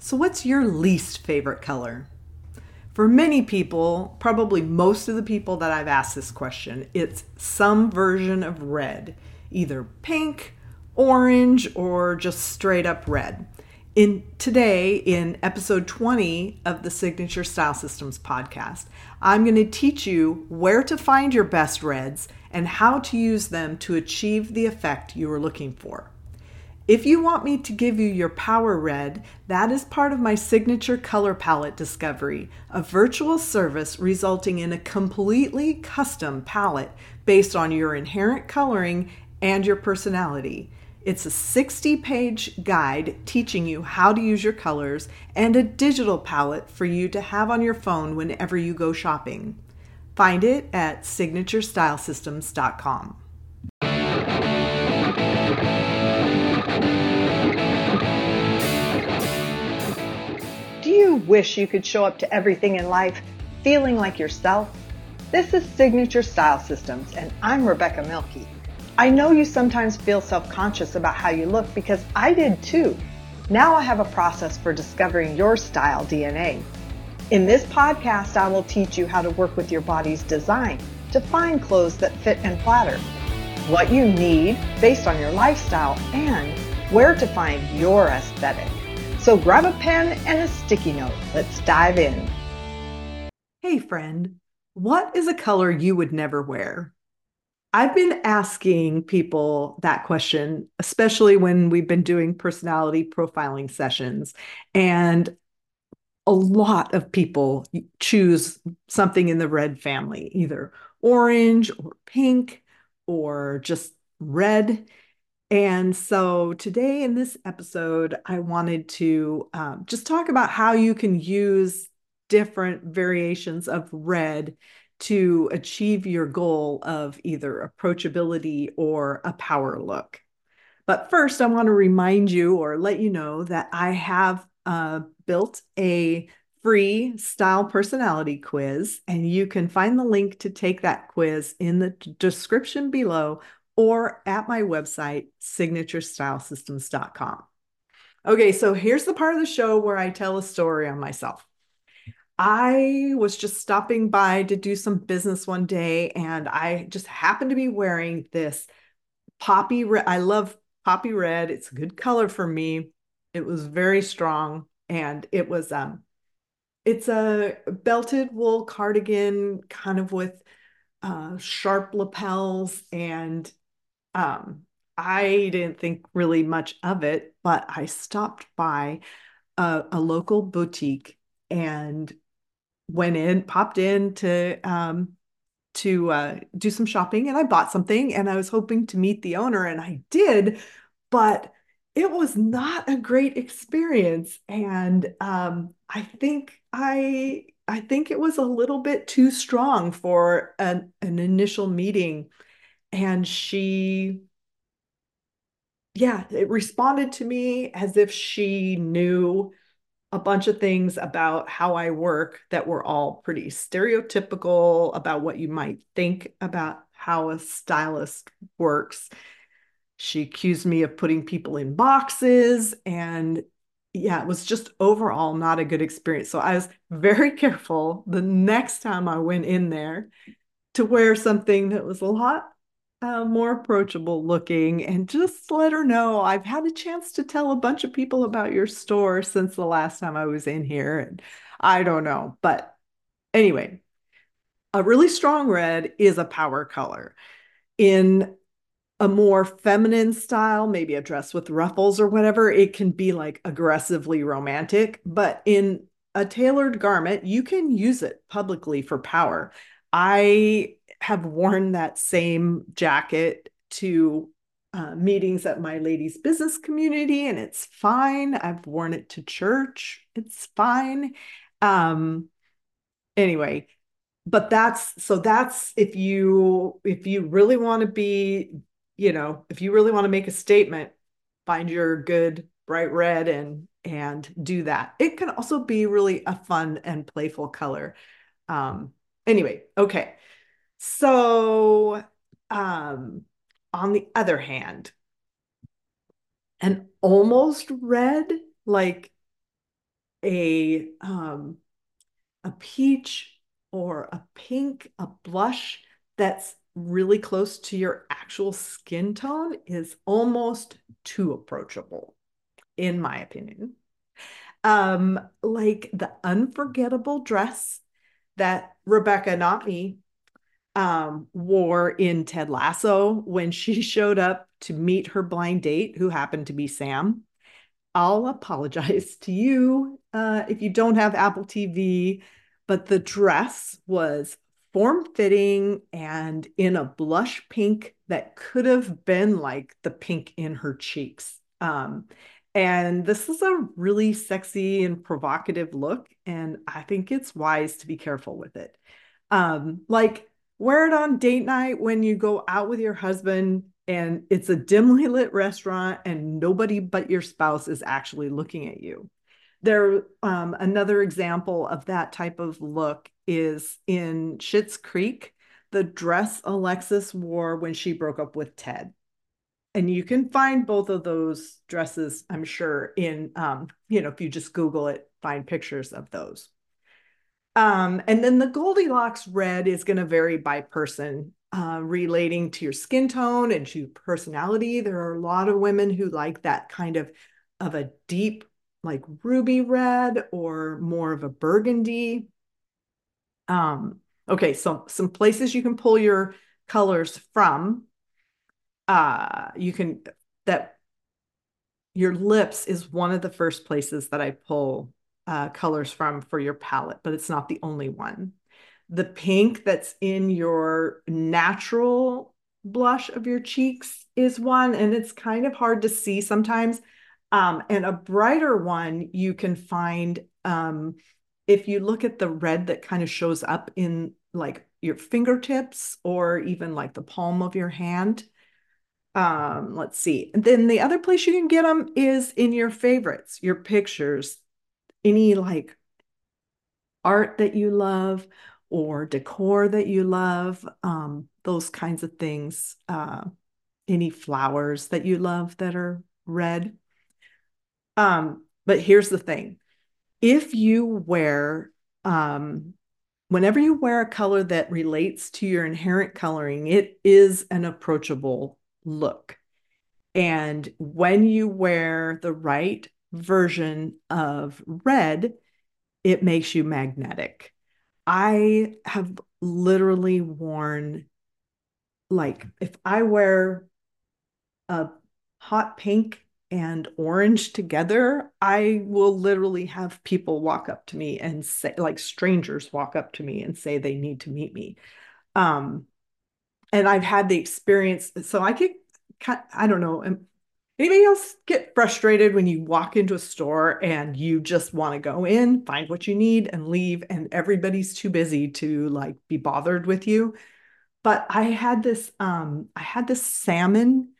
So, what's your least favorite color? For many people, probably most of the people that I've asked this question, it's some version of red, either pink, orange, or just straight up red. In today, in episode 20 of the Signature Style Systems podcast, I'm going to teach you where to find your best reds and how to use them to achieve the effect you are looking for. If you want me to give you your power red, that is part of my signature color palette discovery, a virtual service resulting in a completely custom palette based on your inherent coloring and your personality. It's a 60 page guide teaching you how to use your colors and a digital palette for you to have on your phone whenever you go shopping. Find it at signaturestylesystems.com. wish you could show up to everything in life feeling like yourself? This is Signature Style Systems, and I'm Rebecca Milkey. I know you sometimes feel self conscious about how you look because I did too. Now I have a process for discovering your style DNA. In this podcast, I will teach you how to work with your body's design to find clothes that fit and flatter, what you need based on your lifestyle, and where to find your aesthetic. So grab a pen and a sticky note. Let's dive in. Hey, friend, what is a color you would never wear? I've been asking people that question, especially when we've been doing personality profiling sessions. And a lot of people choose something in the red family, either orange or pink or just red. And so today in this episode, I wanted to um, just talk about how you can use different variations of red to achieve your goal of either approachability or a power look. But first, I want to remind you or let you know that I have uh, built a free style personality quiz, and you can find the link to take that quiz in the description below or at my website, signaturestylesystems.com. Okay, so here's the part of the show where I tell a story on myself. I was just stopping by to do some business one day, and I just happened to be wearing this poppy red. I love poppy red. It's a good color for me. It was very strong, and it was um, it's a belted wool cardigan, kind of with uh, sharp lapels, and um, I didn't think really much of it, but I stopped by a, a local boutique and went in, popped in to um, to uh, do some shopping, and I bought something, and I was hoping to meet the owner, and I did, but it was not a great experience, and um, I think I I think it was a little bit too strong for an, an initial meeting and she yeah it responded to me as if she knew a bunch of things about how I work that were all pretty stereotypical about what you might think about how a stylist works. She accused me of putting people in boxes and yeah, it was just overall not a good experience. So I was very careful the next time I went in there to wear something that was a lot uh, more approachable looking and just let her know I've had a chance to tell a bunch of people about your store since the last time I was in here. And I don't know. But anyway, a really strong red is a power color. In a more feminine style, maybe a dress with ruffles or whatever, it can be like aggressively romantic. But in a tailored garment, you can use it publicly for power. I have worn that same jacket to uh, meetings at my ladies' business community, and it's fine. I've worn it to church, it's fine. Um, anyway, but that's so that's if you if you really want to be, you know, if you really want to make a statement, find your good bright red and and do that. It can also be really a fun and playful color. Um, anyway, okay. So, um, on the other hand, an almost red, like a um, a peach or a pink, a blush that's really close to your actual skin tone is almost too approachable, in my opinion. Um, like the unforgettable dress that Rebecca, not me, um, wore in Ted Lasso when she showed up to meet her blind date, who happened to be Sam. I'll apologize to you uh, if you don't have Apple TV, but the dress was form fitting and in a blush pink that could have been like the pink in her cheeks. Um, and this is a really sexy and provocative look. And I think it's wise to be careful with it. Um, like, wear it on date night when you go out with your husband and it's a dimly lit restaurant and nobody but your spouse is actually looking at you. There, um, another example of that type of look is in Schitt's Creek, the dress Alexis wore when she broke up with Ted. And you can find both of those dresses, I'm sure, in, um, you know, if you just Google it, find pictures of those. Um, and then the Goldilocks red is going to vary by person, uh, relating to your skin tone and to personality. There are a lot of women who like that kind of of a deep, like ruby red or more of a burgundy. Um, okay, so some places you can pull your colors from. Uh, you can that your lips is one of the first places that I pull uh, colors from for your palette, but it's not the only one. The pink that's in your natural blush of your cheeks is one, and it's kind of hard to see sometimes. Um, and a brighter one you can find um, if you look at the red that kind of shows up in like your fingertips or even like the palm of your hand. Um, let's see. Then the other place you can get them is in your favorites, your pictures, any like art that you love or decor that you love, um, those kinds of things. Uh, any flowers that you love that are red. Um, but here's the thing if you wear, um, whenever you wear a color that relates to your inherent coloring, it is an approachable look. And when you wear the right version of red, it makes you magnetic. I have literally worn, like, if I wear a hot pink and orange together, I will literally have people walk up to me and say, like, strangers walk up to me and say they need to meet me. Um, and I've had the experience, so I get, I don't know, Anybody else get frustrated when you walk into a store and you just want to go in, find what you need and leave and everybody's too busy to like be bothered with you? But I had this um I had this salmon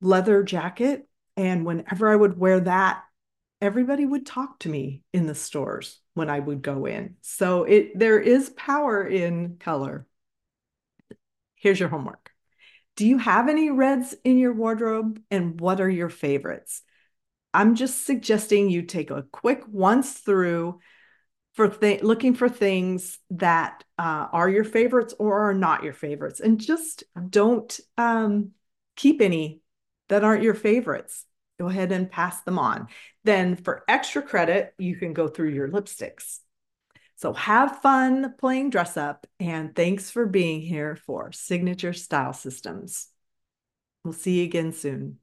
leather jacket and whenever I would wear that everybody would talk to me in the stores when I would go in. So it there is power in color. Here's your homework. Do you have any reds in your wardrobe? And what are your favorites? I'm just suggesting you take a quick once through for th- looking for things that uh, are your favorites or are not your favorites, and just don't um, keep any that aren't your favorites. Go ahead and pass them on. Then, for extra credit, you can go through your lipsticks. So have fun playing dress up, and thanks for being here for Signature Style Systems. We'll see you again soon.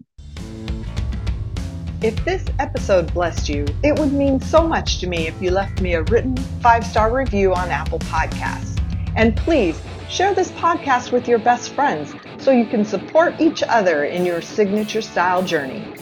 If this episode blessed you, it would mean so much to me if you left me a written five star review on Apple Podcasts. And please share this podcast with your best friends so you can support each other in your signature style journey.